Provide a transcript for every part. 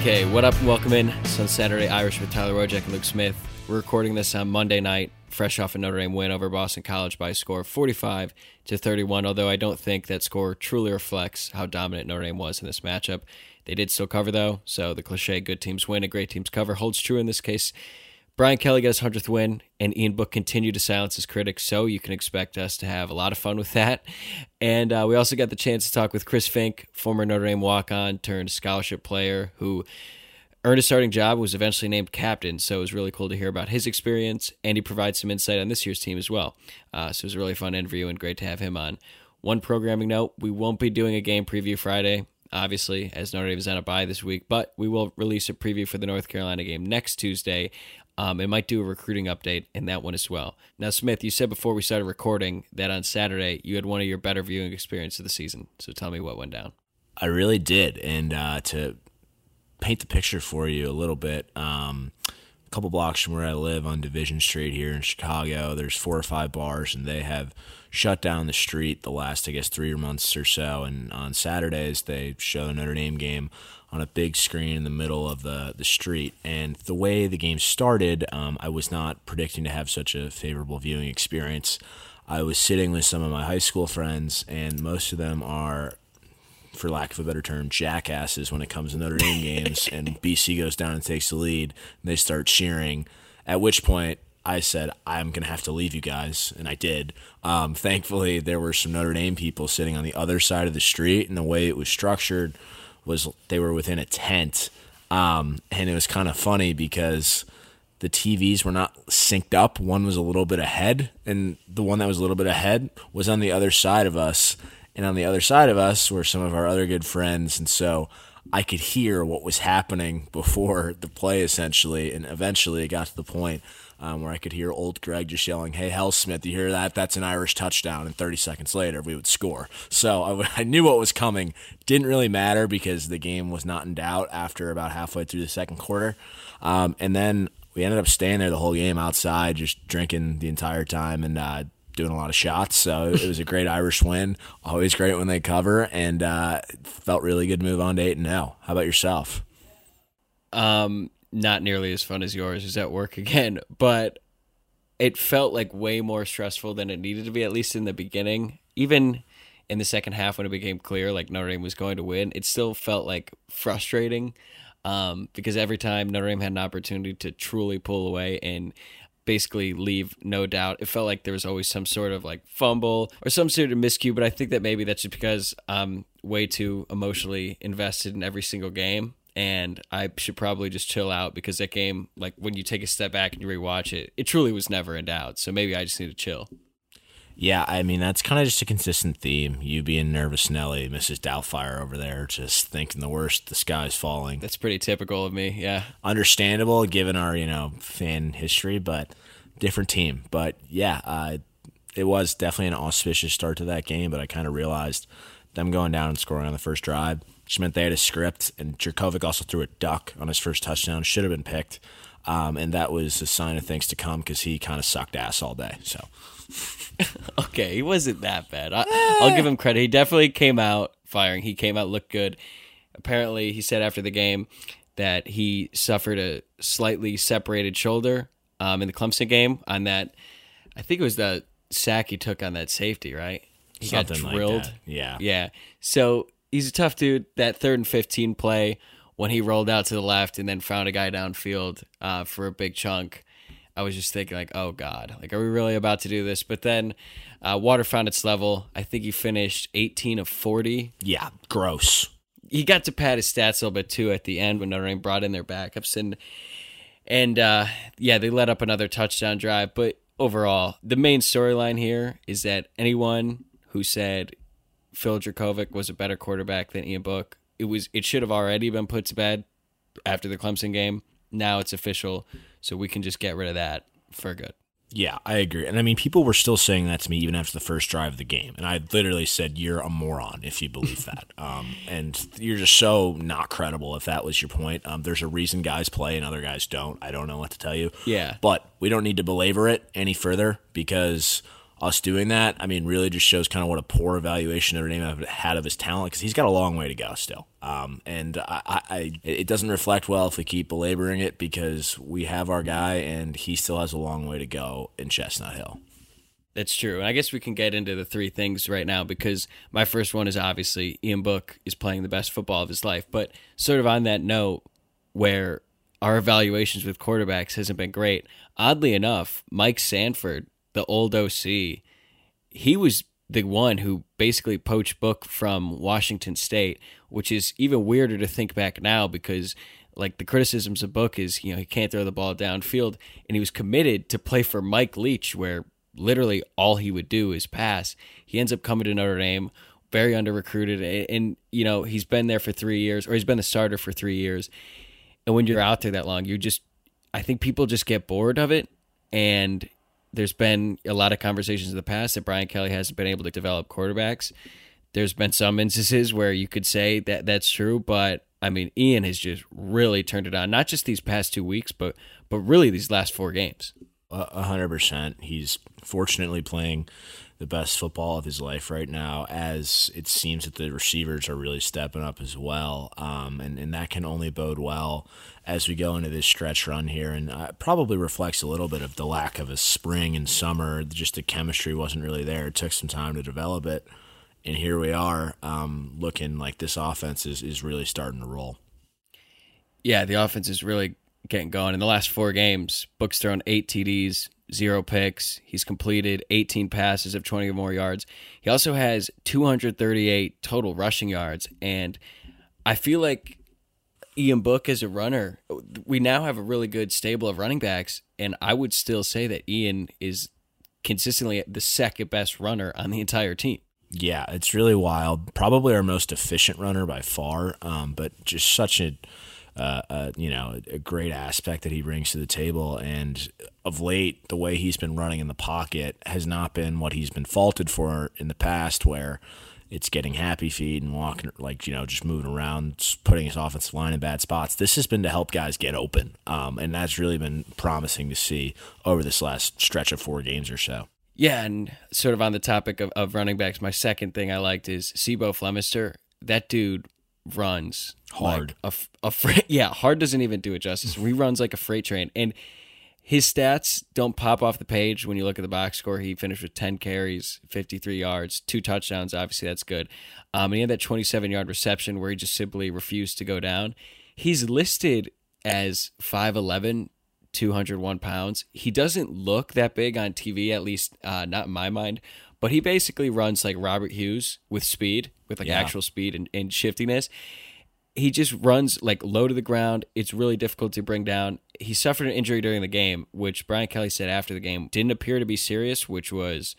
Okay, what up? Welcome in. On Saturday Irish with Tyler Wojak and Luke Smith. We're recording this on Monday night, fresh off a Notre Dame win over Boston College by a score of 45 to 31. Although I don't think that score truly reflects how dominant Notre Dame was in this matchup. They did still cover though, so the cliche "good teams win" and "great teams cover" holds true in this case. Brian Kelly got his hundredth win, and Ian Book continued to silence his critics, so you can expect us to have a lot of fun with that. And uh, we also got the chance to talk with Chris Finke, former Notre Dame walk-on turned scholarship player, who earned a starting job, was eventually named captain. So it was really cool to hear about his experience, and he provides some insight on this year's team as well. Uh, so it was a really fun interview, and great to have him on. One programming note: we won't be doing a game preview Friday obviously, as Notre Dame is on a bye this week, but we will release a preview for the North Carolina game next Tuesday. Um, it might do a recruiting update in that one as well. Now, Smith, you said before we started recording that on Saturday you had one of your better viewing experiences of the season. So tell me what went down. I really did, and uh, to paint the picture for you a little bit. Um, a couple blocks from where I live on Division Street here in Chicago, there's four or five bars, and they have shut down the street the last, I guess, three months or so. And on Saturdays, they show Notre Dame game on a big screen in the middle of the, the street. And the way the game started, um, I was not predicting to have such a favorable viewing experience. I was sitting with some of my high school friends, and most of them are, for lack of a better term, jackasses when it comes to Notre Dame games. And BC goes down and takes the lead, and they start cheering. At which point, I said, I'm going to have to leave you guys. And I did. Um, thankfully, there were some Notre Dame people sitting on the other side of the street, and the way it was structured was they were within a tent. Um, and it was kind of funny because the TVs were not synced up. One was a little bit ahead, and the one that was a little bit ahead was on the other side of us. And on the other side of us were some of our other good friends. And so I could hear what was happening before the play, essentially. And eventually it got to the point um, where I could hear old Greg just yelling, "Hey, Hellsmith, you hear that? That's an Irish touchdown!" And 30 seconds later, we would score. So I, w- I knew what was coming. Didn't really matter because the game was not in doubt after about halfway through the second quarter, um, and then we ended up staying there the whole game outside, just drinking the entire time and. Uh, doing a lot of shots. So it was a great Irish win. Always great when they cover, and uh, felt really good to move on to eight and zero. How about yourself? Um, not nearly as fun as yours is at work again, but it felt like way more stressful than it needed to be, at least in the beginning. Even in the second half, when it became clear like Notre Dame was going to win, it still felt like frustrating um, because every time Notre Dame had an opportunity to truly pull away and basically leave no doubt, it felt like there was always some sort of like fumble or some sort of miscue. But I think that maybe that's just because I'm way too emotionally invested in every single game and I should probably just chill out because that game, like when you take a step back and you rewatch it, it truly was never in doubt. So maybe I just need to chill. Yeah, I mean that's kind of just a consistent theme. You being nervous, Nelly, Mrs. Doubtfire over there, just thinking the worst. The sky's falling. That's pretty typical of me. Yeah, understandable given our you know fan history, but different team. But yeah, uh, it was definitely an auspicious start to that game. But I kind of realized them going down and scoring on the first drive meant they had a script. And Jurkovec also threw a duck on his first touchdown. Should have been picked. Um, and that was a sign of things to come because he kind of sucked ass all day. So, okay, he wasn't that bad. I, will give him credit. He definitely came out firing. He came out looked good. Apparently, he said after the game that he suffered a slightly separated shoulder um, in the Clemson game on that. I think it was the sack he took on that safety, right? He Something got drilled. Like yeah, yeah. So he's a tough dude. That third and 15 play when he rolled out to the left and then found a guy downfield uh, for a big chunk. I was just thinking, like, oh God, like, are we really about to do this? But then uh, Water found its level. I think he finished 18 of 40. Yeah, gross. He got to pad his stats a little bit too at the end when Notre Dame brought in their backups. And, and uh, yeah, they let up another touchdown drive. But overall, the main storyline here is that anyone who said Phil Jurkovec was a better quarterback than Ian Book. It was it should have already been put to bed after the Clemson game. Now it's official, so we can just get rid of that for good. Yeah, I agree. And I mean, people were still saying that to me even after the first drive of the game. And I literally said, You're a moron if you believe that. um, and you're just so not credible if that was your point. Um, there's a reason guys play and other guys don't. I don't know what to tell you. Yeah. But we don't need to belabor it any further because us doing that, I mean, really just shows kind of what a poor evaluation Notre Dame had of his talent because he's got a long way to go still. Um, and I, I, it doesn't reflect well if we keep belaboring it because we have our guy and he still has a long way to go in Chestnut Hill. That's true. And I guess we can get into the three things right now because my first one is obviously Ian Book is playing the best football of his life. But sort of on that note, where our evaluations with quarterbacks hasn't been great, oddly enough, Mike Sanford, the old OC, he was the one who basically poached Book from Washington State, which is even weirder to think back now because like the criticisms of Book is, you know, he can't throw the ball downfield and he was committed to play for Mike Leach where literally all he would do is pass. He ends up coming to Notre Dame, very under recruited, and, and, you know he's been there for three years, or he's been the starter for three years. And when you're out there that long, you just, I think people just get bored of it. And there's been a lot of conversations in the past that Brian Kelly hasn't been able to develop quarterbacks. There's been some instances where you could say that that's true, but I mean, Ian has just really turned it on. Not just these past two weeks, but but really these last four games. A hundred percent. He's fortunately playing the best football of his life right now, as it seems that the receivers are really stepping up as well. Um, and, and that can only bode well as we go into this stretch run here. And uh, probably reflects a little bit of the lack of a spring and summer. Just the chemistry wasn't really there. It took some time to develop it. And here we are, um, looking like this offense is, is really starting to roll. Yeah, the offense is really getting going. In the last four games, Book's thrown eight TDs, zero picks. He's completed 18 passes of 20 or more yards. He also has 238 total rushing yards. And I feel like Ian Book as a runner, we now have a really good stable of running backs. And I would still say that Ian is consistently the second best runner on the entire team. Yeah, it's really wild. Probably our most efficient runner by far, um, but just such a uh, uh, you know, a great aspect that he brings to the table. And of late, the way he's been running in the pocket has not been what he's been faulted for in the past, where it's getting happy feet and walking, like, you know, just moving around, putting his offensive line in bad spots. This has been to help guys get open. Um, and that's really been promising to see over this last stretch of four games or so. Yeah, and sort of on the topic of, of running backs, my second thing I liked is C'Bo Flemister. That dude runs hard. Like a, a freight, yeah, hard doesn't even do it justice. He runs like a freight train, and his stats don't pop off the page when you look at the box score. He finished with 10 carries, 53 yards, two touchdowns. Obviously, that's good. Um, and he had that 27 yard reception where he just simply refused to go down. He's listed as 5'11, 201 pounds. He doesn't look that big on TV, at least uh, not in my mind, but he basically runs like Robert Hughes with speed, with like yeah. actual speed and, and shiftiness. He just runs like low to the ground. It's really difficult to bring down. He suffered an injury during the game, which Brian Kelly said after the game didn't appear to be serious, which was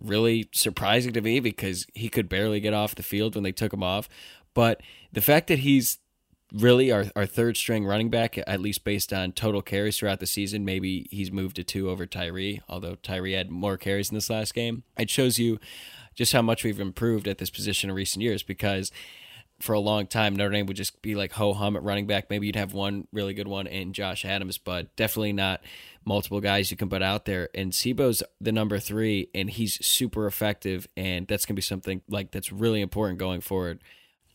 really surprising to me because he could barely get off the field when they took him off. But the fact that he's really our, our third string running back, at least based on total carries throughout the season. Maybe he's moved to two over Tyree, although Tyree had more carries in this last game. It shows you just how much we've improved at this position in recent years because for a long time Notre Dame would just be like ho hum at running back. Maybe you'd have one really good one in Josh Adams, but definitely not multiple guys you can put out there. And C'Bo's the number three, and he's super effective, and that's gonna be something like that's really important going forward.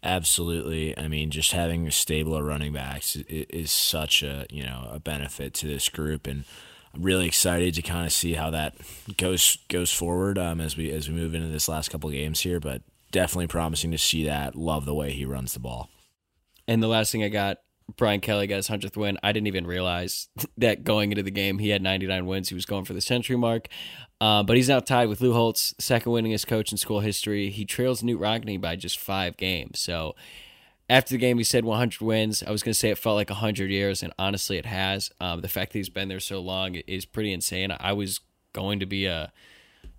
Absolutely. I mean, just having a stable of running backs is such a you know a benefit to this group, and I'm really excited to kind of see how that goes goes forward um, as we as we move into this last couple games here. But definitely promising to see that. Love the way he runs the ball. And the last thing I got, Brian Kelly got his hundredth win. I didn't even realize that going into the game he had 99 wins. He was going for the century mark. Uh, but he's now tied with Lou Holtz, second winningest coach in school history. He trails Knute Rockne by just five games. So after the game, he said 100 wins. I was going to say it felt like 100 years, and honestly, it has. Um, the fact that he's been there so long is pretty insane. I was going to be a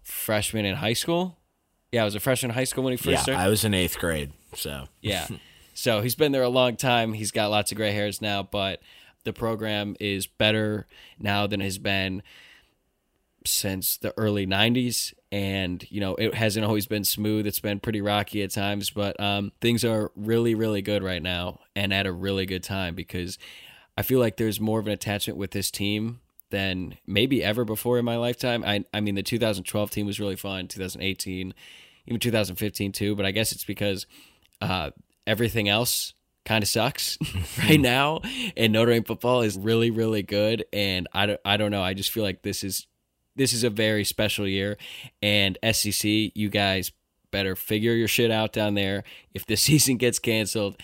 freshman in high school. Yeah, I was a freshman in high school when he first yeah, started. I was in eighth grade. So yeah, so he's been there a long time. He's got lots of gray hairs now, but the program is better now than it has been since the early 90s and you know it hasn't always been smooth it's been pretty rocky at times but um, things are really really good right now and at a really good time because i feel like there's more of an attachment with this team than maybe ever before in my lifetime. I I mean the 2012 team was really fun, 2018, even 2015 too, but I guess it's because uh, everything else kind of sucks right now and Notre Dame football is really really good and I don't I don't know, I just feel like this is this is a very special year and SEC you guys better figure your shit out down there. If the season gets canceled,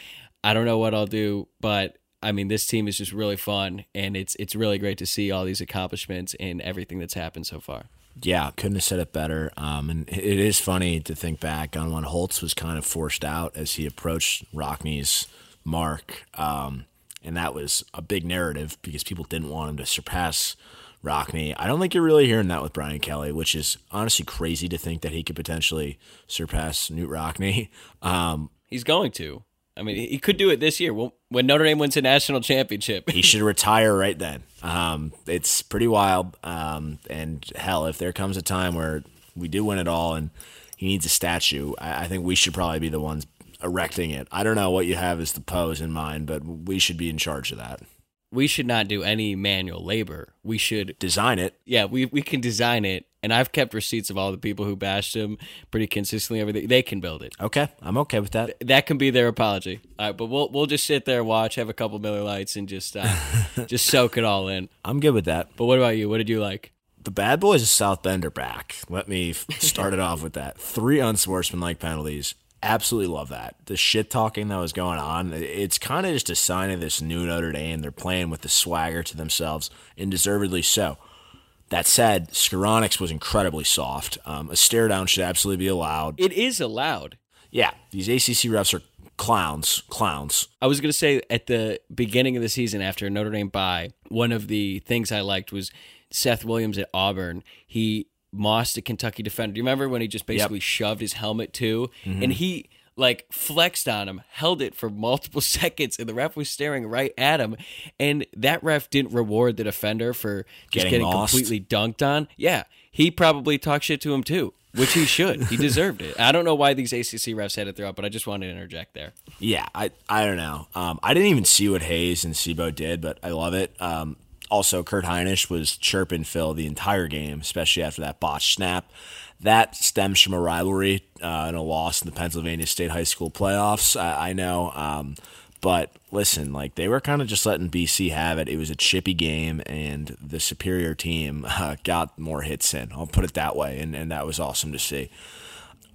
I don't know what I'll do, but I mean, this team is just really fun, and it's it's really great to see all these accomplishments and everything that's happened so far. Yeah, couldn't have said it better. Um, and it is funny to think back on when Holtz was kind of forced out as he approached Rockne's mark, um, and that was a big narrative because people didn't want him to surpass Rockne. I don't think you're really hearing that with Brian Kelly, which is honestly crazy to think that he could potentially surpass Knute Rockne. Um, He's going to. I mean, he could do it this year when Notre Dame wins a national championship. he should retire right then. Um, it's pretty wild. Um, and hell, if there comes a time where we do win it all and he needs a statue, I, I think we should probably be the ones erecting it. I don't know what you have as the pose in mind, but we should be in charge of that. We should not do any manual labor. We should design it. Yeah, we we can design it and I've kept receipts of all the people who bashed him pretty consistently. Everything they can build it. Okay, I'm okay with that. Th- that can be their apology. All right, but we'll we'll just sit there, watch, have a couple Miller Lights, and just uh, just soak it all in. I'm good with that. But what about you? What did you like? The bad boys of South Bend are back. Let me start it off with that. Three unsportsmanlike penalties. Absolutely love that. The shit talking that was going on, it's kind of just a sign of this new Notre Dame. They're playing with the swagger to themselves, and deservedly so. That said, Skowronek's was incredibly soft. Um, a stare down should absolutely be allowed. It is allowed. Yeah, these ACC refs are clowns. Clowns. I was going to say at the beginning of the season after Notre Dame bye, one of the things I liked was Seth Williams at Auburn. He mossed the Kentucky defender. Do you remember when he just basically yep. shoved his helmet too? Mm-hmm. And he like flexed on him, held it for multiple seconds, and the ref was staring right at him. And that ref didn't reward the defender for just getting, getting completely dunked on. Yeah, he probably talked shit to him too, which he should. he deserved it. I don't know why these ACC refs had it throughout, but I just wanted to interject there. Yeah, I I don't know. Um, I didn't even see what Hayes and C'Bo did, but I love it. Um, also, Kurt Hinish was chirping Phil the entire game, especially after that botch snap. That stems from a rivalry uh, and a loss in the Pennsylvania State High School playoffs. I, I know. Um, but listen, like they were kind of just letting BC have it. It was a chippy game, and the superior team uh, got more hits in. I'll put it that way, and, and that was awesome to see.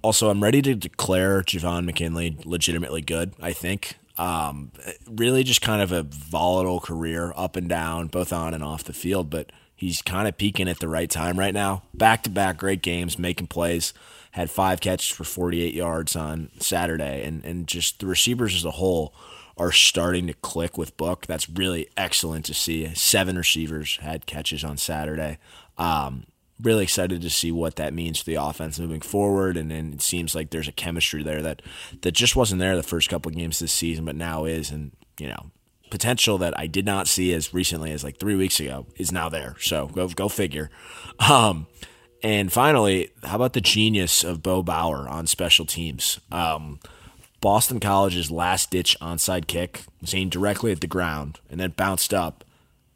Also, I'm ready to declare Javon McKinley legitimately good. I think um, really just kind of a volatile career, up and down, both on and off the field, but He's kind of peaking at the right time right now. Back to back great games, making plays. Had five catches for 48 yards on Saturday, and, and just the receivers as a whole are starting to click with Book. That's really excellent to see. Seven receivers had catches on Saturday. Um, really excited to see what that means for the offense moving forward. And then it seems like there's a chemistry there that that just wasn't there the first couple of games this season, but now is. And you know, potential that I did not see as recently as like three weeks ago is now there. So go go figure. Um, and finally, how about the genius of Bo Bauer on special teams? Um, Boston College's last ditch onside kick was aimed directly at the ground and then bounced up.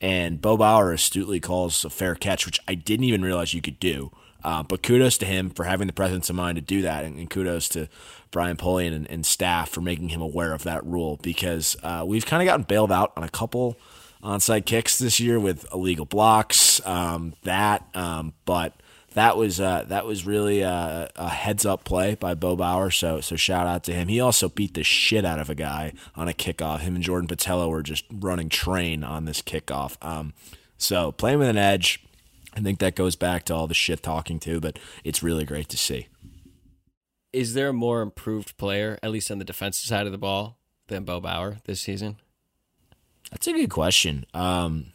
And Bo Bauer astutely calls a fair catch, which I didn't even realize you could do. Uh, but kudos to him for having the presence of mind to do that, and, and kudos to Brian Polian and, and, staff for making him aware of that rule because uh, we've kind of gotten bailed out on a couple onside kicks this year with illegal blocks. Um, that, um, but that was uh, that was really a, a, heads up play by Bo Bauer. So so shout out to him. He also beat the shit out of a guy on a kickoff. Him and Jordan Botelho were just running train on this kickoff. Um, so playing with an edge I think that goes back to all the shit talking too, but it's really great to see. Is there a more improved player, at least on the defensive side of the ball, than Bo Bauer this season? That's a good question. Um,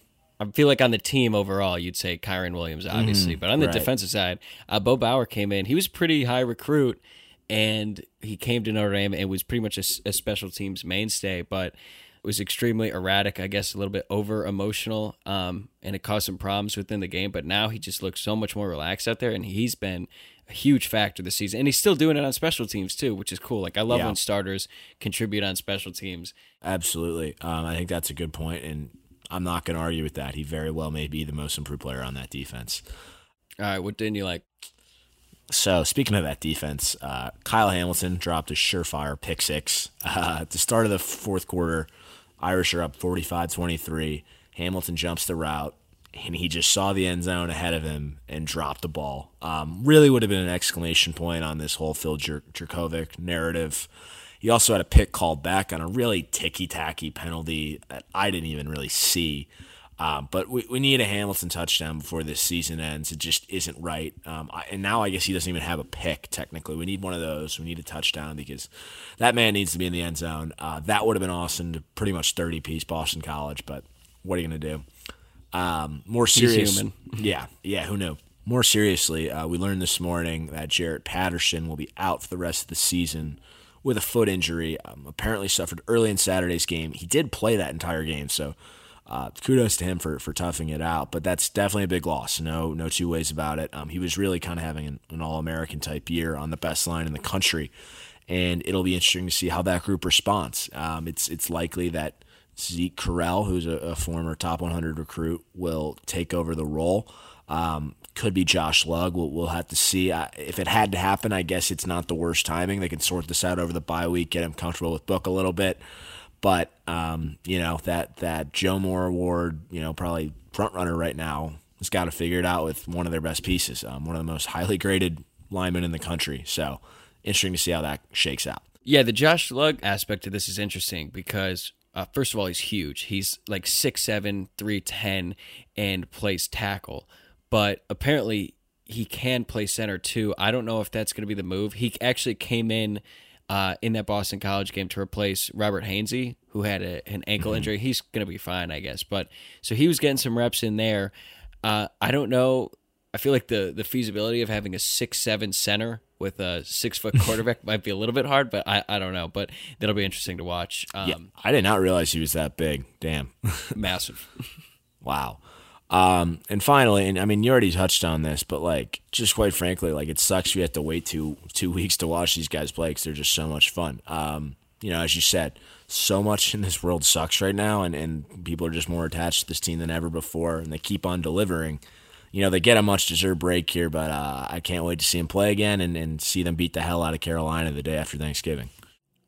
I feel like on the team overall, you'd say Kyren Williams, obviously, mm, but on the right. defensive side, uh, Bo Bauer came in. He was pretty high recruit, and he came to Notre Dame and was pretty much a, a special teams mainstay. But was extremely erratic, I guess a little bit over emotional, um, and it caused some problems within the game. But now he just looks so much more relaxed out there, and he's been a huge factor this season. And he's still doing it on special teams too, which is cool. Like I love yeah. when starters contribute on special teams. Absolutely, um, I think that's a good point, and I'm not going to argue with that. He very well may be the most improved player on that defense. All right, what didn't you like? So speaking of that defense, uh, Kyle Hamilton dropped a surefire pick six uh, at the start of the fourth quarter. Irish are up 45-23. Hamilton jumps the route, and he just saw the end zone ahead of him and dropped the ball. Um, really would have been an exclamation point on this whole Phil Jurkovec narrative. He also had a pick called back on a really ticky tacky penalty that I didn't even really see. Um, but we, we need a Hamilton touchdown before this season ends. It just isn't right. Um, I, and now I guess he doesn't even have a pick, technically. We need one of those. We need a touchdown because that man needs to be in the end zone. Uh, that would have been awesome to pretty much 30 piece Boston College, but what are you going to do? Um, more serious. yeah, yeah, who knew? More seriously, uh, we learned this morning that Jarrett Patterson will be out for the rest of the season with a foot injury. Um, apparently suffered early in Saturday's game. He did play that entire game, so uh, kudos to him for for toughing it out. But that's definitely a big loss. No, no two ways about it. Um, he was really kind of having an, an All American type year on the best line in the country, and it'll be interesting to see how that group responds. Um, it's it's likely that Zeke Correll, who's a, a, former top 100 recruit, will take over the role. Um, could be Josh Lugg. We'll, we'll have to see. Uh, if it had to happen, I guess it's not the worst timing. They can sort this out over the bye week, get him comfortable with Book a little bit. But um, you know that that Joe Moore Award, you know, probably front runner right now has got to figure it out with one of their best pieces, um, one of the most highly graded linemen in the country. So interesting to see how that shakes out. Yeah, the Josh Lugg aspect of this is interesting because uh, first of all, he's huge. He's like 6'7", 310, and plays tackle. But apparently, he can play center too. I don't know if that's going to be the move. He actually came in uh, in that Boston College game to replace Robert Hainsey, who had a, an ankle mm-hmm. injury. He's going to be fine, I guess. But so he was getting some reps in there. Uh, I don't know. I feel like the the feasibility of having a six seven center with a six foot quarterback might be a little bit hard, but I, I don't know. But that'll be interesting to watch. Um, yeah, I did not realize he was that big. Damn, massive. wow. Um, and finally, and I mean, you already touched on this, but like, just quite frankly, like it sucks you have to wait two two weeks to watch these guys play because they're just so much fun. Um, you know, as you said, so much in this world sucks right now, and and people are just more attached to this team than ever before, and they keep on delivering. You know, they get a much deserved break here, but uh, I can't wait to see them play again and, and see them beat the hell out of Carolina the day after Thanksgiving.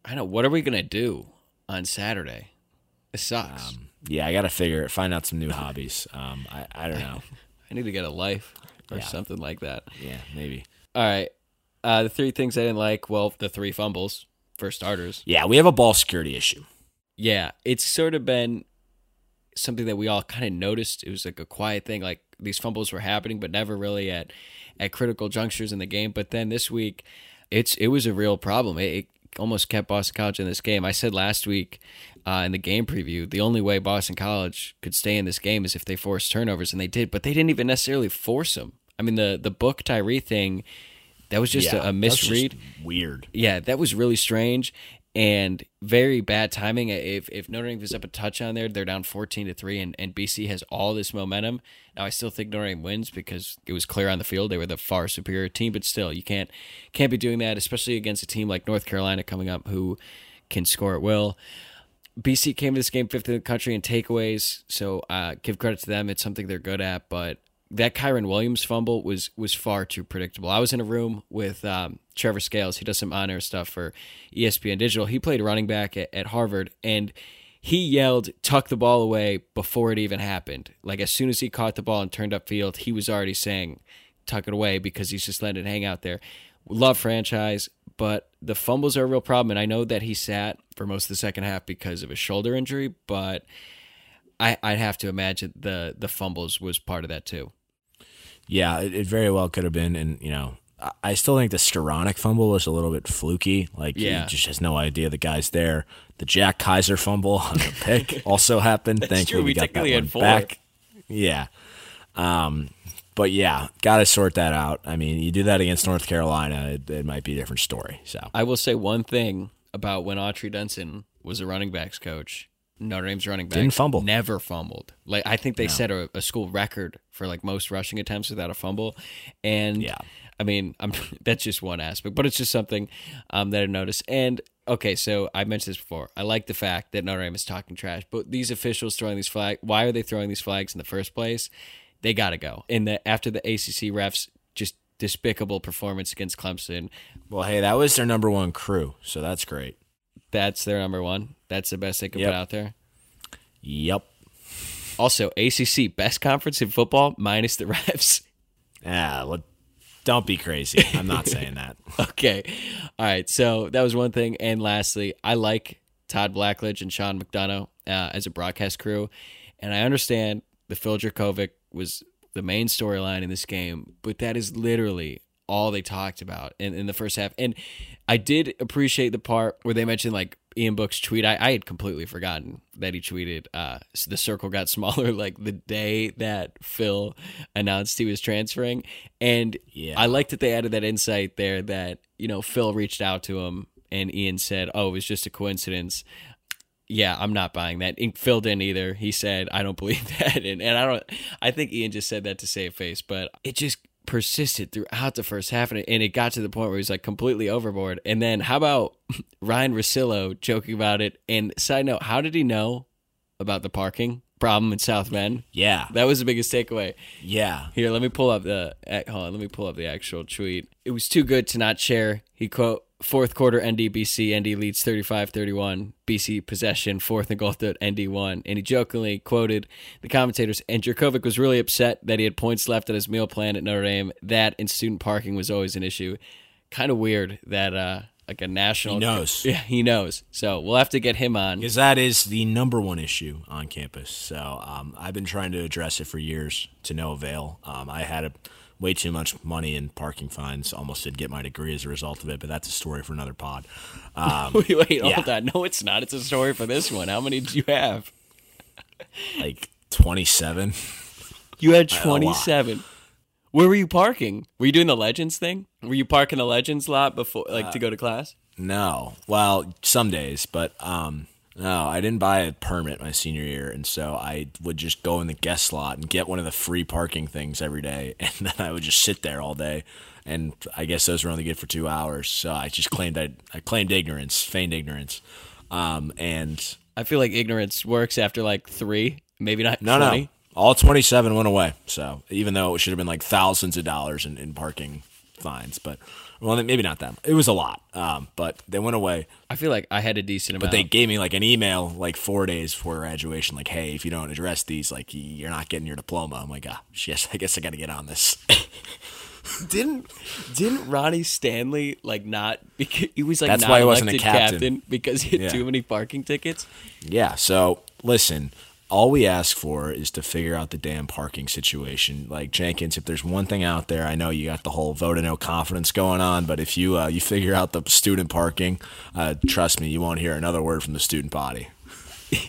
I know. What are we gonna do on Saturday? It sucks. Um, yeah, I got to figure it. find out some new hobbies. Um, I I don't know. I need to get a life or yeah. something like that. Yeah, maybe. All right. Uh, the three things I didn't like. Well, the three fumbles for starters. Yeah, we have a ball security issue. Yeah, it's sort of been something that we all kind of noticed. It was like a quiet thing. Like these fumbles were happening, but never really at at critical junctures in the game. But then this week, it's it was a real problem. It, it almost kept Boston College in this game. I said last week uh, in the game preview, the only way Boston College could stay in this game is if they forced turnovers, and they did, but they didn't even necessarily force them. I mean, the the book Tyree thing, that was just yeah, a, a, misread. weird. Yeah, that was really strange and very bad timing. If if Notre Dame gives up a touchdown there, they're down fourteen to three, and, and BC has all this momentum. Now I still think Notre Dame wins because it was clear on the field they were the far superior team, but still you can't can't be doing that, especially against a team like North Carolina coming up who can score at will. BC came to this game fifth in the country in takeaways, so uh, give credit to them. It's something they're good at, but that Kyren Williams fumble was was far too predictable. I was in a room with um, Trevor Scales. He does some honor stuff for ESPN Digital. He played running back at, at Harvard, and he yelled, "Tuck the ball away!" before it even happened. Like as soon as he caught the ball and turned upfield, he was already saying, "Tuck it away," because he's just letting it hang out there. Love franchise, but the fumbles are a real problem. And I know that he sat for most of the second half because of a shoulder injury, but I, I'd have to imagine the the fumbles was part of that too. Yeah, it, it very well could have been, and you know, I still think the Skowronek fumble was a little bit fluky. Like yeah. he just has no idea the guy's there. The Jack Kiser fumble on the pick also happened. Thankfully, true. we, we got that one back. Yeah. Um, but yeah, got to sort that out. I mean, you do that against North Carolina, it, it, might be a different story. So I will say one thing about when Autry Denson was a running backs coach. Notre Dame's running back didn't fumble, never fumbled. Like I think they no. set a, a, school record for like most rushing attempts without a fumble, and yeah, I mean, I'm, that's just one aspect, but it's just something um, that I noticed. And okay, so I mentioned this before. I like the fact that Notre Dame is talking trash, but these officials throwing these flags, why are they throwing these flags in the first place? They got to go. And the after the ACC refs just despicable performance against Clemson. Well, hey, that was their number one crew, so that's great. That's their number one. That's the best they could Yep. put out there. Yep. Also, ACC best conference in football minus the refs. Yeah, well, don't be crazy. I'm not saying that. okay. All right. So that was one thing. And lastly, I like Todd Blackledge and Sean McDonough uh, as a broadcast crew. And I understand the Phil Jurkovec was the main storyline in this game, but that is literally all they talked about in, in the first half. And I did appreciate the part where they mentioned like Ian Book's tweet. I, I had completely forgotten that he tweeted uh, the circle got smaller like the day that Phil announced he was transferring. And Yeah. I like that they added that insight there that, you know, Phil reached out to him and Ian said, oh, it was just a coincidence. Yeah, I'm not buying that. And Phil didn't either. He said, I don't believe that. And, and I don't, I think Ian just said that to save face, but it just persisted throughout the first half and it, and it got to the point where he's like completely overboard. And then how about Ryan Rosillo joking about it? And side note, how did he know about the parking problem in South Bend? Yeah. That was the biggest takeaway. Yeah. Here, let me pull up the hold on, let me pull up the actual tweet. It was too good to not share. He quote fourth quarter ND BC ND leads 35-31 BC possession fourth and goal at ND one and he jokingly quoted the commentators and Jurkovec was really upset that he had points left on his meal plan at Notre Dame that and student parking was always an issue. Kind of weird that uh like a national He knows. Yeah, he knows. So we'll have to get him on. Because that is the number one issue on campus. So um, I've been trying to address it for years to no avail. Um, I had a, way too much money in parking fines. Almost didn't get my degree as a result of it, but that's a story for another pod. Um, Wait, wait, Yeah. hold on. No, it's not. It's a story for this one. How many did you have? like 27. You had 27. Where were you parking? Were you doing the Legends thing? Were you parking the Legends lot before, like, to go to class? No. Well, some days, but um, no, I didn't buy a permit my senior year, and so I would just go in the guest lot and get one of the free parking things every day, and then I would just sit there all day. And I guess those were only good for two hours, so I just claimed I, I claimed ignorance, feigned ignorance, um, and I feel like ignorance works after like three, maybe not no, 20. no, all twenty seven went away. So even though it should have been like thousands of dollars in, in parking fines, but well, maybe not that. It was a lot, um, but they went away. I feel like I had a decent amount. But they gave me like an email like four days before graduation, like, "Hey, if you don't address these, like, you're not getting your diploma." I'm like, "Ah, yes, I guess I got to get on this." didn't didn't Ronnie Stanley like not because he was like That's not why he wasn't a elected captain. because he had Yeah. too many parking tickets. yeah. So listen, all we ask for is to figure out the damn parking situation. Like Jenkins, if there's one thing out there, I know you got the whole vote of no confidence going on, but if you uh, you figure out the student parking, uh, trust me, you won't hear another word from the student body.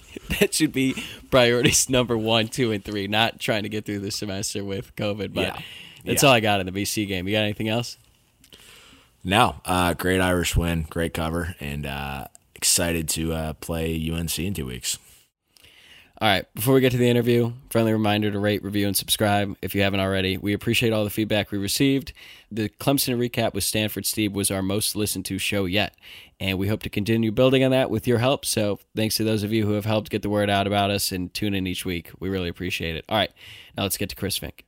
That should be priorities number one, two, and three. Not trying to get through the semester with COVID, but Yeah. that's Yeah. all I got in the BC game. You got anything else? No, uh, great Irish win, great cover, and uh, excited to uh, play UNC in two weeks. All right, before we get to the interview, friendly reminder to rate, review, and subscribe if you haven't already. We appreciate all the feedback we received. The Clemson recap with Stanford Steve was our most listened to show yet, and we hope to continue building on that with your help. So, thanks to those of you who have helped get the word out about us and tune in each week. We really appreciate it. All right, now let's get to Chris Finke.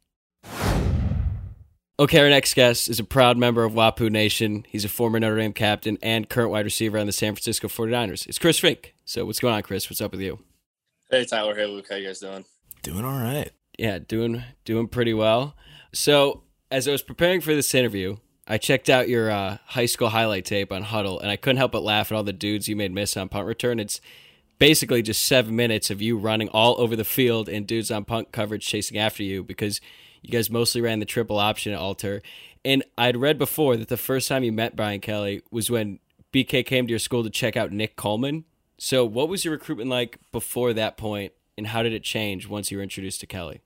Okay, our next guest is a proud member of Wapu Nation. He's a former Notre Dame captain and current wide receiver on the San Francisco 49ers. It's Chris Finke. So, what's going on, Chris? What's up with you? Hey Tyler, hey Luke, how you guys doing? Doing all right. Yeah, doing doing pretty well. So, as I was preparing for this interview, I checked out your uh, high school highlight tape on Hudl, and I couldn't help but laugh at all the dudes you made miss on punt return. It's basically just seven minutes of you running all over the field and dudes on punt coverage chasing after you because you guys mostly ran the triple option at Alter. And I'd read before that the first time you met Brian Kelly was when BK came to your school to check out Nick Coleman. So, what was your recruitment like before that point, and how did it change once you were introduced to Kelly?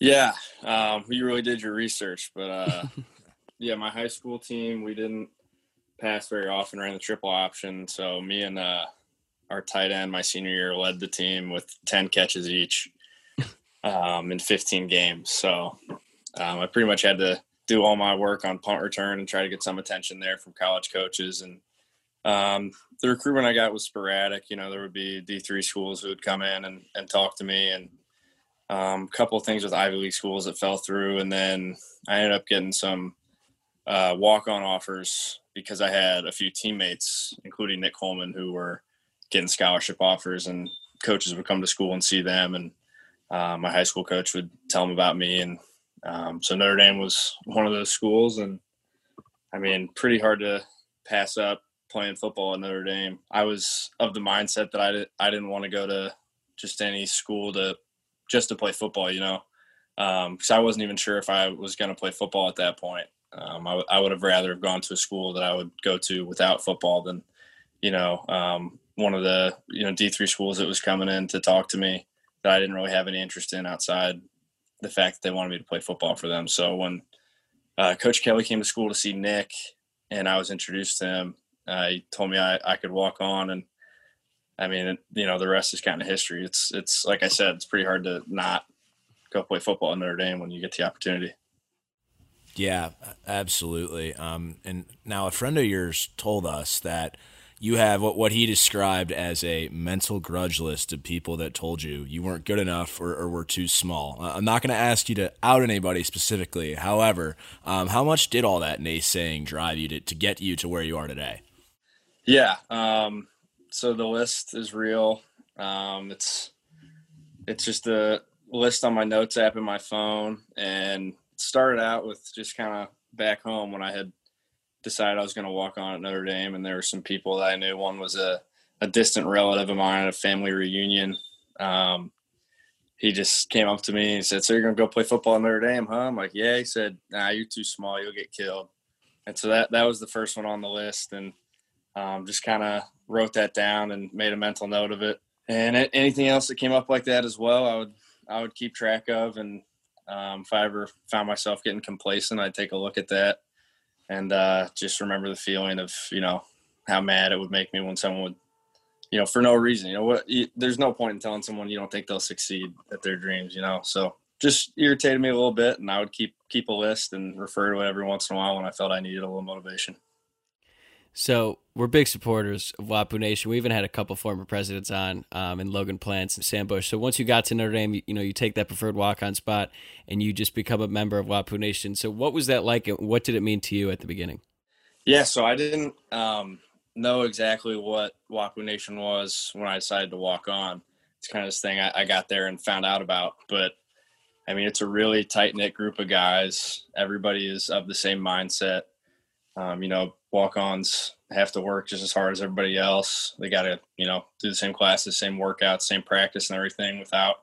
Yeah, um, you really did your research, but uh, yeah, my high school team we didn't pass very often, ran the triple option. So me and uh, our tight end my senior year led the team with ten catches each um, in 15 games. So um, I pretty much had to do all my work on punt return and try to get some attention there from college coaches and Um, the recruitment I got was sporadic. You know, there would be D three schools who would come in and, and talk to me, and um, a couple of things with Ivy League schools that fell through, and then I ended up getting some uh, walk on offers because I had a few teammates, including Nick Coleman, who were getting scholarship offers, and coaches would come to school and see them, and uh, my high school coach would tell them about me, and um, so Notre Dame was one of those schools, and I mean, pretty hard to pass up playing football at Notre Dame. I was of the mindset that I, did, I didn't want to go to just any school to just to play football, you know, because um, I wasn't even sure if I was going to play football at that point. Um, I, w- I would have rather have gone to a school that I would go to without football than, you know, um, one of the you know D three schools that was coming in to talk to me that I didn't really have any interest in outside the fact that they wanted me to play football for them. So when uh, Coach Kelly came to school to see Nick, and I was introduced to him, uh, he told me I, I could walk on, and I mean, you know, the rest is kind of history. It's it's like I said, it's pretty hard to not go play football in Notre Dame when you get the opportunity. Yeah, absolutely. Um, and now a friend of yours told us that you have what, what he described as a mental grudge list of people that told you you weren't good enough or, or were too small. Uh, I'm not going to ask you to out anybody specifically. However, um, how much did all that naysaying drive you to, to get you to where you are today? Yeah. Um, so the list is real. Um, it's it's just a list on my notes app in my phone, and started out with just kind of back home when I had decided I was going to walk on at Notre Dame, and there were some people that I knew. One was a, a distant relative of mine at a family reunion. Um, he just came up to me and said, "So you're going to go play football at Notre Dame, huh?" I'm like, "Yeah." He said, "Nah, you're too small. You'll get killed." And so that that was the first one on the list, and um, just kind of wrote that down and made a mental note of it. And anything else that came up like that as well, I would I would keep track of, and um, if I ever found myself getting complacent, I'd take a look at that and uh, just remember the feeling of you know how mad it would make me when someone would you know for no reason. You know what? You, there's no point in telling someone you don't think they'll succeed at their dreams you know? So just irritated me a little bit and i would keep keep a list and refer to it every once in a while when i felt i needed a little motivation so we're big supporters of WAPU Nation. We even had a couple former presidents on, um, and Logan Plants and Sam Bush. So once you got to Notre Dame, you, you know you take that preferred walk-on spot, and you just become a member of WAPU Nation. So what was that like, and what did it mean to you at the beginning? Yeah, so I didn't um, know exactly what WAPU Nation was when I decided to walk on. It's kind of this thing I, I got there and found out about, but I mean, it's a really tight knit group of guys. Everybody is of the same mindset. Um, you know, walk-ons have to work just as hard as everybody else. They got to, you know, do the same classes, same workouts, same practice and everything without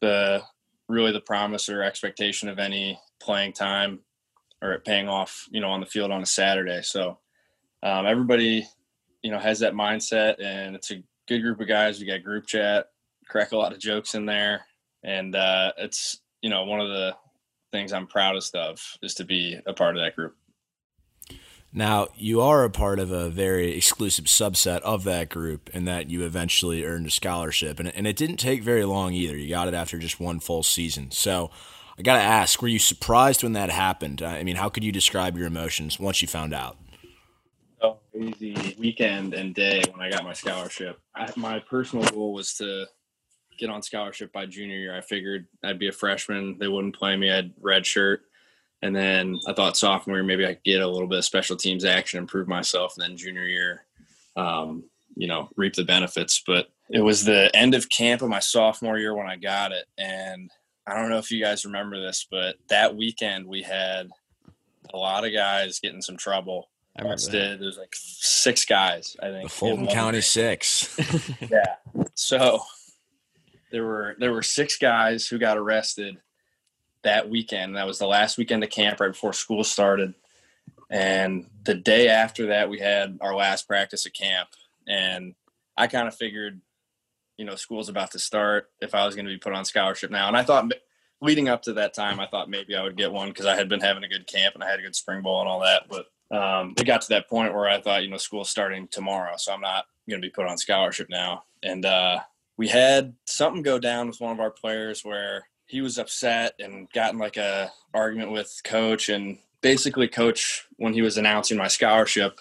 the really the promise or expectation of any playing time or it paying off, you know, on the field on a Saturday. So um, everybody, you know, has that mindset and it's a good group of guys. We got group chat, crack a lot of jokes in there. And uh, it's, you know, one of the things I'm proudest of is to be a part of that group. Now, you are a part of a very exclusive subset of that group in that you eventually earned a scholarship. And, and it didn't take very long either. You got it after just one full season. So I got to ask, were you surprised when that happened? I mean, how could you describe your emotions once you found out? Oh, easy weekend and day when I got my scholarship. I, my personal goal was to get on scholarship by junior year. I figured I'd be a freshman. They wouldn't play me. I'd red shirt and then I thought sophomore maybe I could get a little bit of special teams action, improve myself. And then junior year, um, you know, reap the benefits. But it was the end of camp of my sophomore year when I got it. And I don't know if you guys remember this, but that weekend we had a lot of guys getting some trouble. I Did. There's like six guys, I think. The Fulton County six. yeah. So there were there were six guys who got arrested that weekend. That was the last weekend of camp right before school started. And the day after that, we had our last practice at camp. And I kind of figured, you know, school's about to start if I was going to be put on scholarship now. And I thought leading up to that time, I thought maybe I would get one because I had been having a good camp and I had a good spring ball and all that. But um, it got to that point where I thought, you know, school's starting tomorrow. So I'm not going to be put on scholarship now. And uh, we had something go down with one of our players where he was upset and gotten like a argument with coach and basically coach when he was announcing my scholarship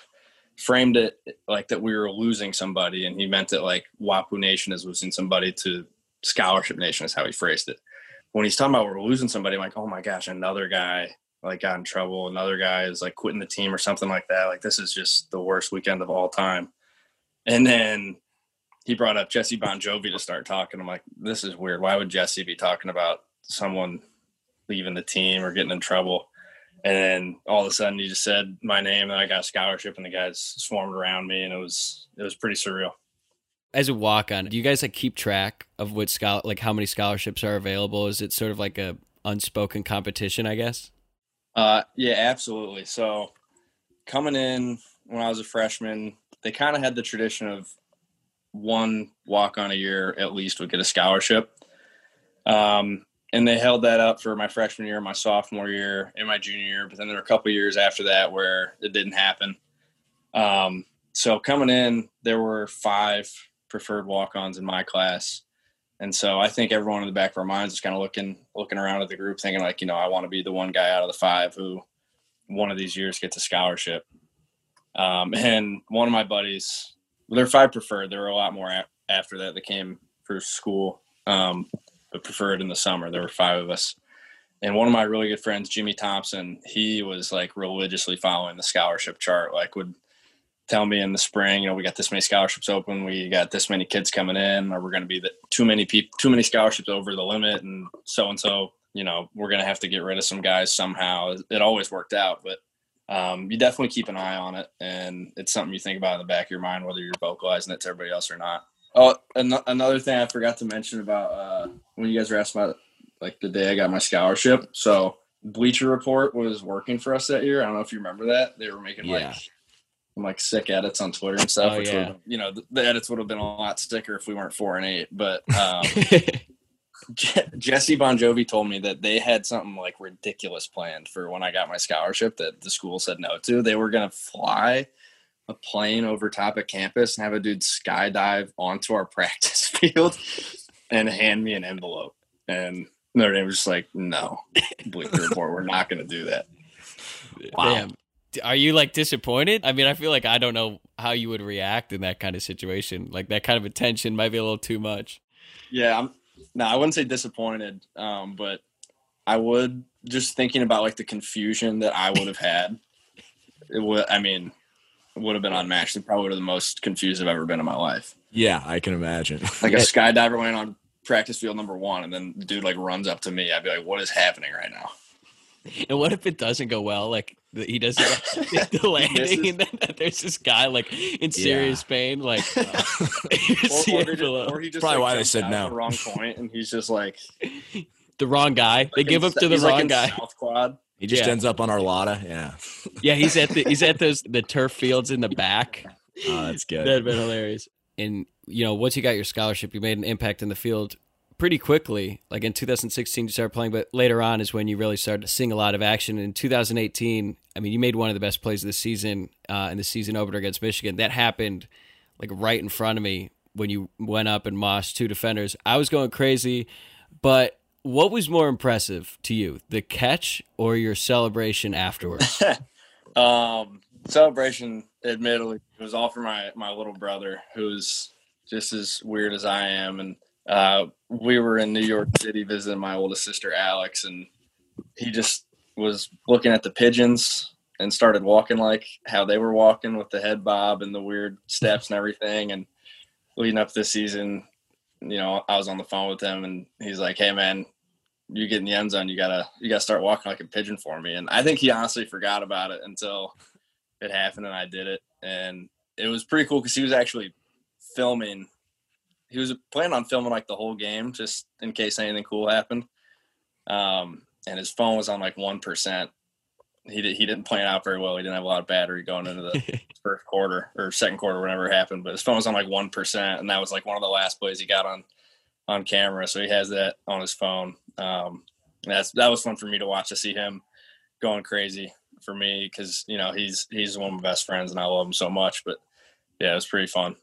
framed it like that we were losing somebody, and he meant it like Wapu Nation is losing somebody to Scholarship Nation is how he phrased it. When he's talking about we're losing somebody, I'm like, oh my gosh, another guy like got in trouble, another guy is like quitting the team or something like that. Like this is just the worst weekend of all time. And then he brought up Jesse Bongiovi to start talking. I'm like, this is weird. Why would Jesse be talking about someone leaving the team or getting in trouble? And then all of a sudden he just said my name and I got a scholarship and the guys swarmed around me and it was it was pretty surreal. As a walk on, do you guys like keep track of what scholar like how many scholarships are available? Is it sort of like a unspoken competition, I guess? Uh yeah, absolutely. So coming in when I was a freshman, they kind of had the tradition of one walk on a year at least would get a scholarship. Um, and they held that up for my freshman year, my sophomore year, and my junior year. But then there were a couple years after that where it didn't happen. Um, so coming in, there were five preferred walk-ons in my class, and so I think everyone in the back of our minds is kind of looking looking around at the group, thinking like, you know, I want to be the one guy out of the five who one of these years gets a scholarship. Um, and one of my buddies, there are five preferred. There were a lot more a- after that that came for school. Um, but preferred in the summer. There were five of us. And one of my really good friends, Jimmy Thompson, he was like religiously following the scholarship chart, like would tell me in the spring, you know, we got this many scholarships open, we got this many kids coming in, or we're going to be the, too many people, too many scholarships over the limit, and so and so, you know, we're going to have to get rid of some guys somehow. It always worked out, but um, you definitely keep an eye on it, and it's something you think about in the back of your mind, whether you're vocalizing it to everybody else or not. Oh, an- another thing I forgot to mention about uh, when you guys were asking about like the day I got my scholarship. So Bleacher Report was working for us that year. I don't know if you remember that. They were making Yeah. like some, like sick edits on Twitter and stuff. Oh, which yeah. you know, the, the edits would have been a lot sicker if we weren't four and eight. But um, Jesse Bongiovi told me that they had something like ridiculous planned for when I got my scholarship that the school said no to. They were gonna fly a plane over top of campus and have a dude skydive onto our practice field and hand me an envelope. And Notre Dame was just like, no, Bleacher Report, we're not gonna do that. Wow. Damn. Are you like disappointed? I mean, I feel like I don't know how you would react in that kind of situation. Like that kind of attention might be a little too much. Yeah, I'm no, I wouldn't say disappointed, um, but I would just thinking about like the confusion that I would have had. It would, I mean, would have been unmatched. It probably would have the most confused I've ever been in my life. Yeah, I can imagine. Like a skydiver went on practice field number one, and then the dude like runs up to me. I'd be like, "What is happening right now?" And what if it doesn't go well? Like the- he doesn't like, the landing, and then there's this guy like in serious pain. Like uh, Or, or, he just, or he just Probably like, why they said out no. The wrong point, and he's just like the wrong guy. They give in up to the he's, like, wrong in guy. South quad. He just Yeah. ends up on our Lotta. Yeah. Yeah, he's at the he's at those the turf fields in the back. Oh, that's good. That'd been hilarious. And you know, once you got your scholarship, you made an impact in the field pretty quickly. Like in 2016, you started playing, but later on is when you really started seeing a lot of action. In 2018, I mean, you made one of the best plays of the season uh, in the season opener against Michigan. That happened like right in front of me when you went up and moshed two defenders. I was going crazy, but what was more impressive to you, the catch or your celebration afterwards? Um, celebration, admittedly, it was all for my my little brother, who's just as weird as I am, and uh, we were in New York City visiting my oldest sister Alex, and he just was looking at the pigeons and started walking like how they were walking with the head bob and the weird steps and everything. And leading up this season, you know, I was on the phone with him, and he's like, "Hey, man." You get in the end zone, you gotta you gotta start walking like a pigeon for me. And I think he honestly forgot about it until it happened and I did it. And it was pretty cool because he was actually filming. He was planning on filming like the whole game just in case anything cool happened. Um, and his phone was on like one percent. He did, he didn't plan out very well. He didn't have a lot of battery going into the first quarter or second quarter, whenever it happened. But his phone was on like one percent, and that was like one of the last plays he got on on camera. So he has that on his phone. Um, that's that was fun for me to watch to see him going crazy for me because you know he's he's one of my best friends and I love him so much. But yeah, it was pretty fun.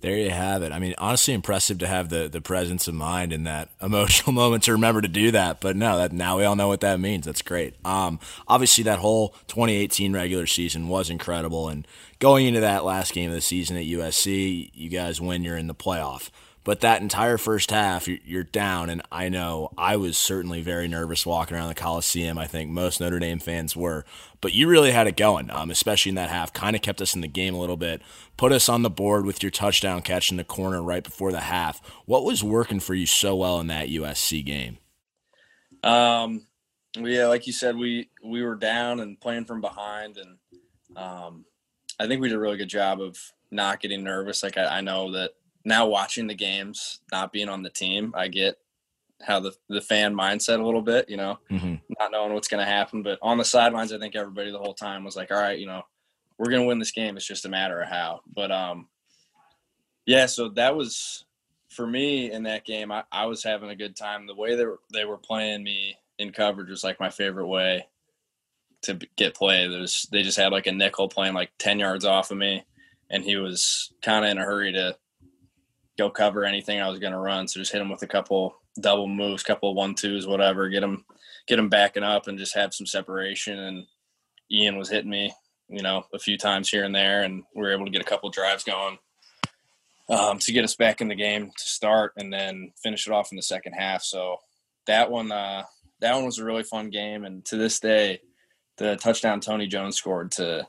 There you have it. I mean, honestly, impressive to have the the presence of mind in that emotional moment to remember to do that. But no, that now we all know what that means. That's great. Um, obviously, that whole 2018 regular season was incredible, and going into that last game of the season at USC, you guys win. You're in the playoff. But that entire first half, you're down, and I know I was certainly very nervous walking around the Coliseum. I think most Notre Dame fans were, but you really had it going, um, especially in that half. Kind of kept us in the game a little bit, put us on the board with your touchdown catch in the corner right before the half. What was working for you so well in that USC game? Um, yeah, like you said, we we were down and playing from behind, and um, I think we did a really good job of not getting nervous. Like I, I know that now watching the games, not being on the team, I get how the the fan mindset a little bit, you know, mm-hmm. not knowing what's going to happen. But on the sidelines, I think everybody the whole time was like, "All right, you know, we're going to win this game. It's just a matter of how." But um, yeah, so that was for me in that game. I, I was having a good time. The way they were, they were playing me in coverage was like my favorite way to get play. There's they just had like a nickel playing like ten yards off of me, and he was kind of in a hurry to go cover anything I was going to run. So just hit him with a couple double moves, couple one twos, whatever. Get him, get him backing up, and just have some separation. And Ian was hitting me, you know, a few times here and there, and we were able to get a couple drives going um, to get us back in the game to start, and then finish it off in the second half. So that one, uh, that one was a really fun game, and to this day, the touchdown Tony Jones scored to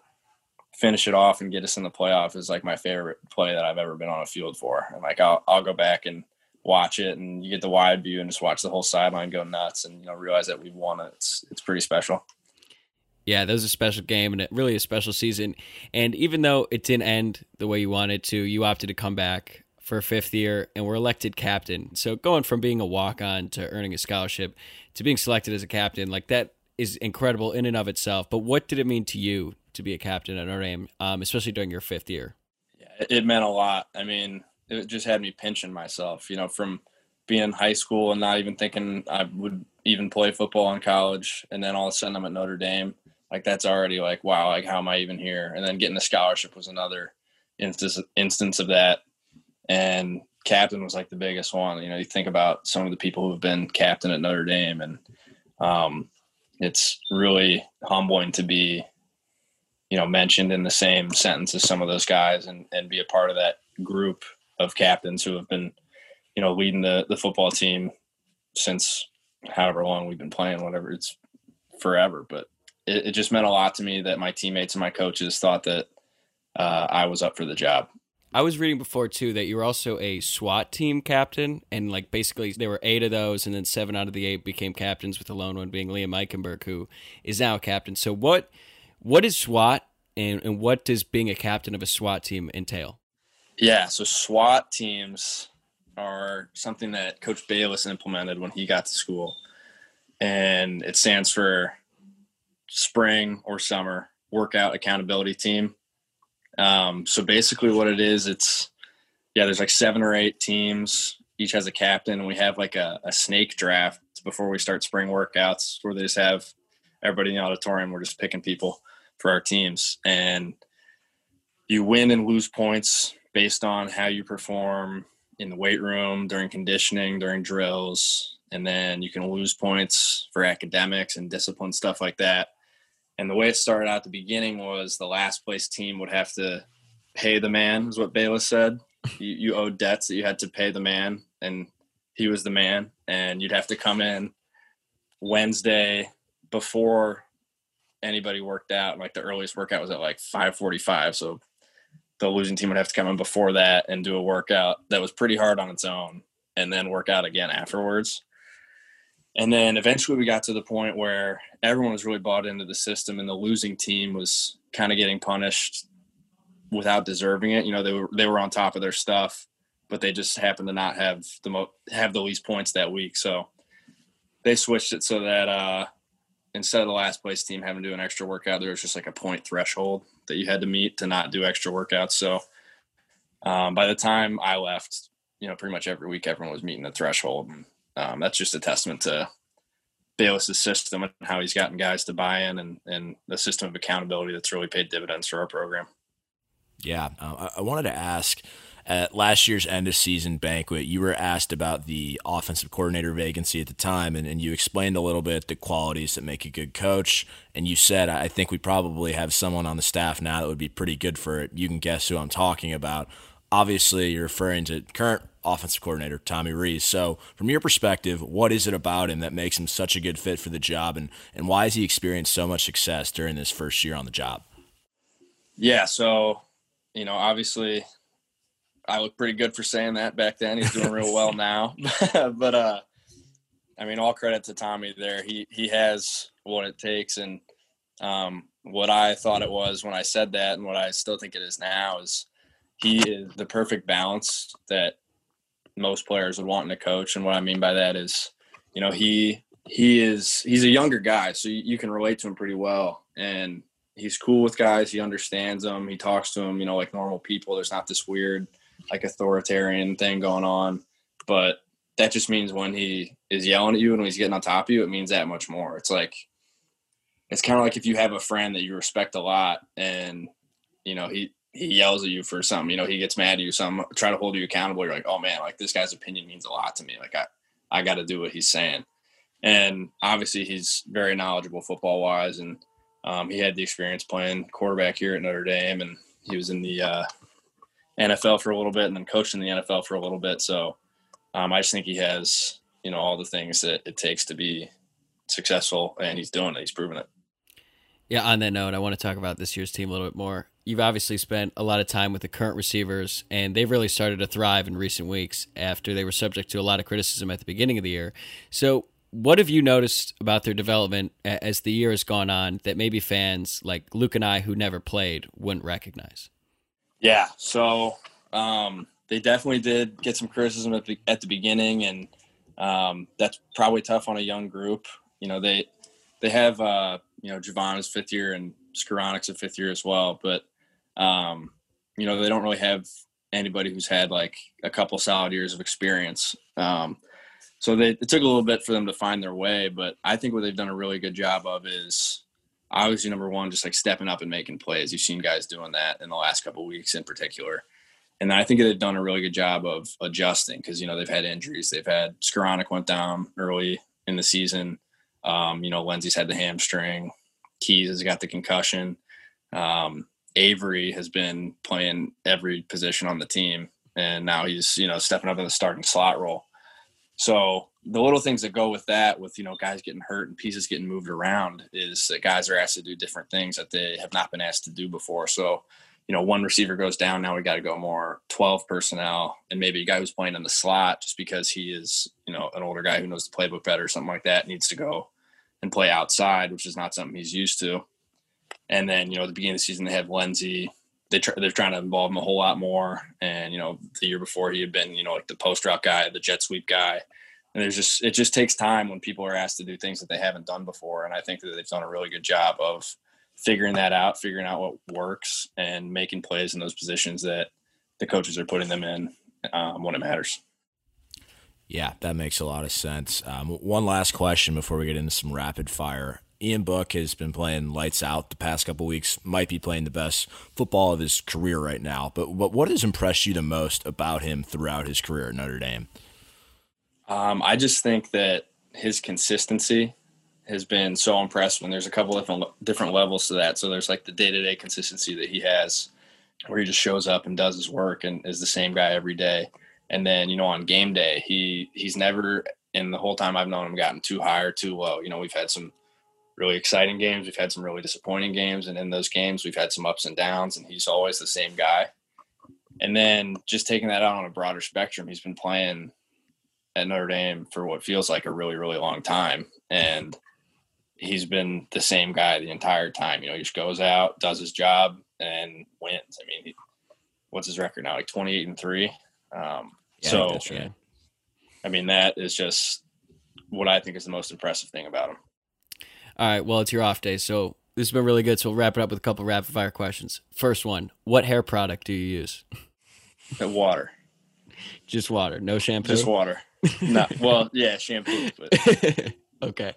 finish it off and get us in the playoff is like my favorite play that I've ever been on a field for. And like I'll I'll go back and watch it and you get the wide view and just watch the whole sideline go nuts and you know realize that we've won it. It's it's pretty special. Yeah, that was a special game and really a special season. And even though it didn't end the way you wanted to, you opted to come back for a fifth year and were elected captain. So going from being a walk on to earning a scholarship to being selected as a captain, like that is incredible in and of itself. But what did it mean to you to be a captain at Notre Dame, um, especially during your fifth year? Yeah, it meant a lot. I mean, it just had me pinching myself, you know, from being in high school and not even thinking I would even play football in college. And then all of a sudden I'm at Notre Dame. Like that's already like, wow, like how am I even here? And then getting a scholarship was another instance, instance of that. And captain was like the biggest one. You know, you think about some of the people who have been captain at Notre Dame and um, it's really humbling to be you know mentioned in the same sentence as some of those guys and and be a part of that group of captains who have been you know leading the the football team since however long we've been playing whatever it's forever. But it, it just meant a lot to me that my teammates and my coaches thought that uh, I was up for the job. I was reading before too that you were also a SWAT team captain, and like basically there were eight of those, and then seven out of the eight became captains, with the lone one being Liam Eichenberg, who is now a captain. So what what is SWAT, and, and what does being a captain of a SWAT team entail? Yeah, so SWAT teams are something that Coach Balis implemented when he got to school, and it stands for Spring or Summer Workout Accountability Team. Um, so basically, what it is, it's yeah, there's like seven or eight teams. Each has a captain, and we have like a, a snake draft before we start spring workouts, where they just have everybody in the auditorium. We're just picking people for our teams, and you win and lose points based on how you perform in the weight room during conditioning, during drills, and then you can lose points for academics and discipline stuff like that. And the way it started out at the beginning was the last place team would have to pay the man, is what Balis said. You, you owed debts that you had to pay the man, and he was the man. And you'd have to come in Wednesday before anybody worked out. Like the earliest workout was at like 5:45, so the losing team would have to come in before that and do a workout that was pretty hard on its own, and then work out again afterwards. And then eventually we got to the point where everyone was really bought into the system, and the losing team was kind of getting punished without deserving it. You know, they were they were on top of their stuff, but they just happened to not have the mo- have the least points that week. So they switched it so that uh, instead of the last place team having to do an extra workout, there was just like a point threshold that you had to meet to not do extra workouts. So um, by the time I left, you know, pretty much every week everyone was meeting the threshold. And um, that's just a testament to Balis's system and how he's gotten guys to buy in and, and the system of accountability that's really paid dividends for our program. Yeah. Uh, I wanted to ask At last year's end of season banquet, you were asked about the offensive coordinator vacancy at the time, and, and you explained a little bit the qualities that make a good coach. And you said, I think we probably have someone on the staff now that would be pretty good for it. You can guess who I'm talking about. Obviously, you're referring to current offensive coordinator Tommy Rees. So, from your perspective, what is it about him that makes him such a good fit for the job, and and why has he experienced so much success during this first year on the job? Yeah, so you know, obviously, I look pretty good for saying that back then. He's doing real well now, but uh, I mean, all credit to Tommy there. He he has what it takes, and um, what I thought it was when I said that, and what I still think it is now is he is the perfect balance that most players would want in a coach. And what I mean by that is, you know, he he is he's a younger guy, so you, can relate to him pretty well, and he's cool with guys. He understands them. He talks to them, you know, like normal people. There's not this weird like authoritarian thing going on, but that just means when he is yelling at you and when he's getting on top of you, it means that much more. It's like it's kind of like if you have a friend that you respect a lot and you know he he yells at you for something, you know, he gets mad at you, some try to hold you accountable. You're like, oh man, like this guy's opinion means a lot to me. Like I, I got to do what he's saying. And obviously he's very knowledgeable football wise. And um, he had the experience playing quarterback here at Notre Dame and he was in the uh, NFL for a little bit and then coached in the NFL for a little bit. So um, I just think he has, you know, all the things that it takes to be successful and he's doing it. He's proven it. Yeah, on that note, I want to talk about this year's team a little bit more. You've obviously spent a lot of time with the current receivers, and they've really started to thrive in recent weeks after they were subject to a lot of criticism at the beginning of the year. So, what have you noticed about their development as the year has gone on that maybe fans like Luke and I, who never played, wouldn't recognize? Yeah, so um, they definitely did get some criticism at the, at the beginning, and um, that's probably tough on a young group. You know, they they have uh, you know, Javon is fifth year and Skowronek's a fifth year as well. But, um, you know, they don't really have anybody who's had like a couple solid years of experience. Um, so they, it took a little bit for them to find their way, but I think what they've done a really good job of is obviously number one, just like stepping up and making plays. You've seen guys doing that in the last couple weeks in particular. And I think they've done a really good job of adjusting because, you know, they've had injuries. They've had Skowronek went down early in the season. Um, you know, Lenzy's had the hamstring. Keys has got the concussion. Um, Avery has been playing every position on the team, and now he's you know stepping up in the starting slot role. So the little things that go with that, with you know guys getting hurt and pieces getting moved around, is that guys are asked to do different things that they have not been asked to do before. So you know one receiver goes down, now we got to go more twelve personnel, and maybe a guy who's playing in the slot just because he is you know an older guy who knows the playbook better, or something like that, needs to go and play outside, which is not something he's used to. And then, you know, at the beginning of the season, they have Lenzy. They try, they're trying to involve him a whole lot more. And, you know, the year before he had been, you know, like the post route guy, the jet sweep guy. And there's just, it just takes time when people are asked to do things that they haven't done before. And I think that they've done a really good job of figuring that out, figuring out what works and making plays in those positions that the coaches are putting them in um, when it matters. Yeah, that makes a lot of sense. Um, one last question before we get into some rapid fire. Ian Book has been playing lights out the past couple weeks. Might be playing the best football of his career right now. But, but what has impressed you the most about him throughout his career at Notre Dame? Um, I just think that his consistency has been so impressive. And there's a couple different different levels to that. So there's like the day to day consistency that he has, where he just shows up and does his work and is the same guy every day. And then, you know, on game day, he he's never in the whole time I've known him gotten too high or too low. You know, we've had some really exciting games, we've had some really disappointing games, and in those games we've had some ups and downs, and he's always the same guy. And then just taking that out on a broader spectrum, he's been playing at Notre Dame for what feels like a really, really long time. And he's been the same guy the entire time. You know, he just goes out, does his job, and wins. I mean, he, what's his record now? Like 28 and three. Um, yeah, so, I, right. I mean, that is just what I think is the most impressive thing about him. All right. Well, it's your off day, so this has been really good. So we'll wrap it up with a couple rapid fire questions. First one: What hair product do you use? The water. Just water, no shampoo. Just water. No, well, yeah, shampoo. But... okay.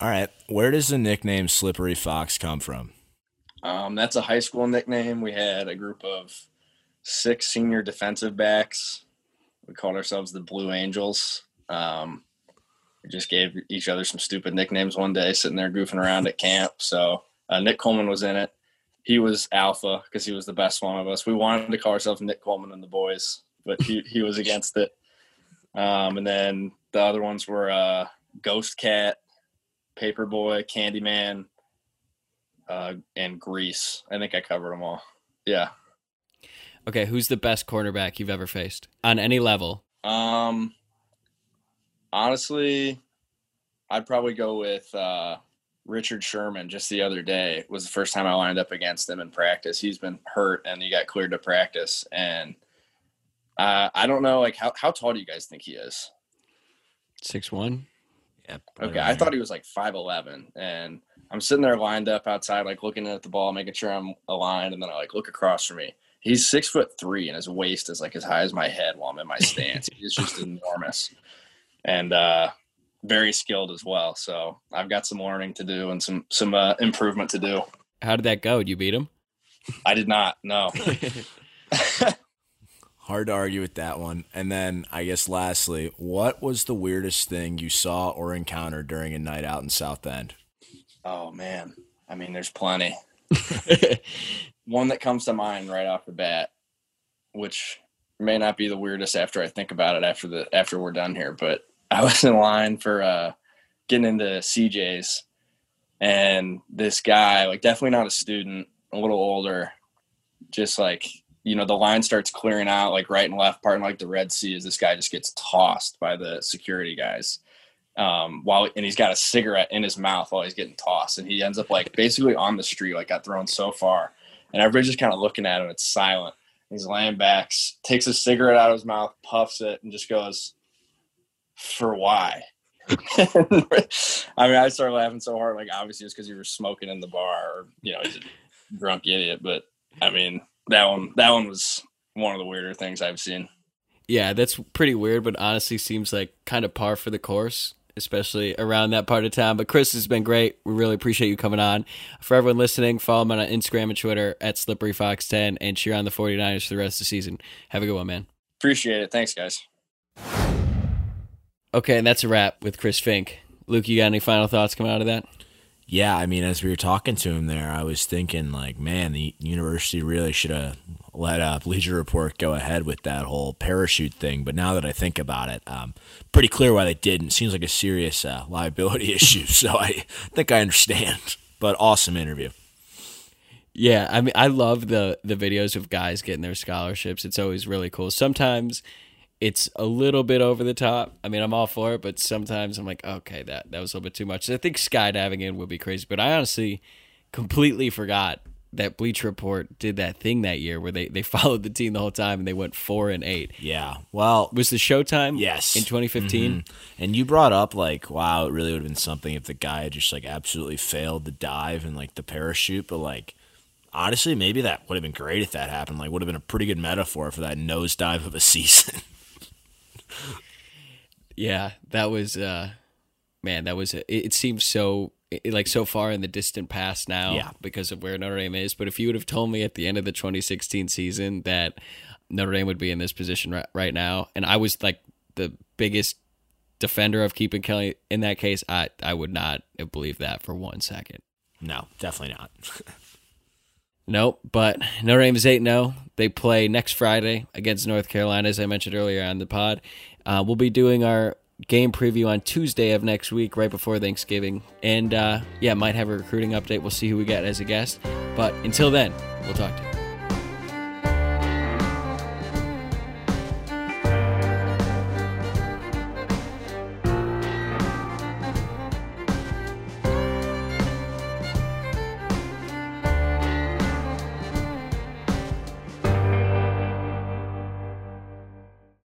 All right. Where does the nickname Slippery Fox come from? Um, that's a high school nickname. We had a group of six senior defensive backs. We called ourselves the Blue Angels. Um, we just gave each other some stupid nicknames one day, sitting there goofing around at camp. So uh, Nick Coleman was in it. He was alpha because he was the best one of us. We wanted to call ourselves Nick Coleman and the boys, but he, he was against it. Um, and then the other ones were uh, Ghost Cat, Paperboy, Candyman, uh, and Grease. I think I covered them all. Yeah. Okay, who's the best cornerback you've ever faced on any level? Um, honestly, I'd probably go with uh, Richard Sherman. Just the other day it was the first time I lined up against him in practice. He's been hurt and he got cleared to practice. And uh, I don't know, like how how tall do you guys think he is? Six one. Yep. Okay, I thought he was like five eleven, and I'm sitting there lined up outside, like looking at the ball, making sure I'm aligned, and then I like look across from me. He's six foot three, and his waist is like as high as my head while I'm in my stance. He's just enormous, and uh, very skilled as well. So I've got some learning to do and some some uh, improvement to do. How did that go? Did you beat him? I did not. No. Hard to argue with that one. And then I guess lastly, what was the weirdest thing you saw or encountered during a night out in South End? oh man, I mean, there's plenty. one that comes to mind right off the bat, which may not be the weirdest after I think about it after the after we're done here, but I was in line for uh getting into CJ's and this guy, like definitely not a student, a little older, just like you know, the line starts clearing out like right and left, part like the Red Sea as this guy just gets tossed by the security guys. Um, while and he's got a cigarette in his mouth while he's getting tossed, and he ends up like basically on the street, like got thrown so far and everybody's just kind of looking at him. It's silent. He's laying back, takes a cigarette out of his mouth, puffs it, and just goes, "For why?" I mean, I started laughing so hard. Like, obviously, it's because you were smoking in the bar, or you know, he's a drunk idiot. But I mean, that one, that one was one of the weirder things I've seen. Yeah, that's pretty weird, but honestly seems like kind of par for the course especially around that part of town. But Chris has been great. We really appreciate you coming on. For everyone listening, follow him on Instagram and Twitter at SlipperyFox10 and cheer on the 49ers for the rest of the season. Have a good one, man. Appreciate it. Thanks, guys. Okay, and that's a wrap with Chris Finke. Luke, you got any final thoughts coming out of that? Yeah, I mean, as we were talking to him there, I was thinking, like, man, the university really should have let uh, Bleacher Report go ahead with that whole parachute thing. But now that I think about it, um, pretty clear why they didn't. Seems like a serious uh, liability issue. So I think I understand. But awesome interview. Yeah, I mean, I love the the videos of guys getting their scholarships. It's always really cool. Sometimes it's a little bit over the top. I mean, I'm all for it, but sometimes I'm like, okay, that that was a little bit too much. I think skydiving in would be crazy, but I honestly completely forgot that Bleach Report did that thing that year where they, they followed the team the whole time and they went four and eight. Yeah. Well, was the Showtime? Yes. In 2015. Mm-hmm. And you brought up like, wow, it really would have been something if the guy had just like absolutely failed the dive and like the parachute, but like honestly, maybe that would have been great if that happened. Like, would have been a pretty good metaphor for that nosedive of a season. Yeah, that was, uh, man, that was, it, it seems so, like, so far in the distant past now yeah. because of where Notre Dame is. But if you would have told me at the end of the 2016 season that Notre Dame would be in this position right, right now, and I was like the biggest defender of keeping Kelly in that case, I, I would not have believed that for one second. No, definitely not. Nope, but Notre Dame is 8 0. They play next Friday against North Carolina, as I mentioned earlier on the pod. Uh, we'll be doing our game preview on Tuesday of next week, right before Thanksgiving. And uh, yeah, might have a recruiting update. We'll see who we get as a guest. But until then, we'll talk to you.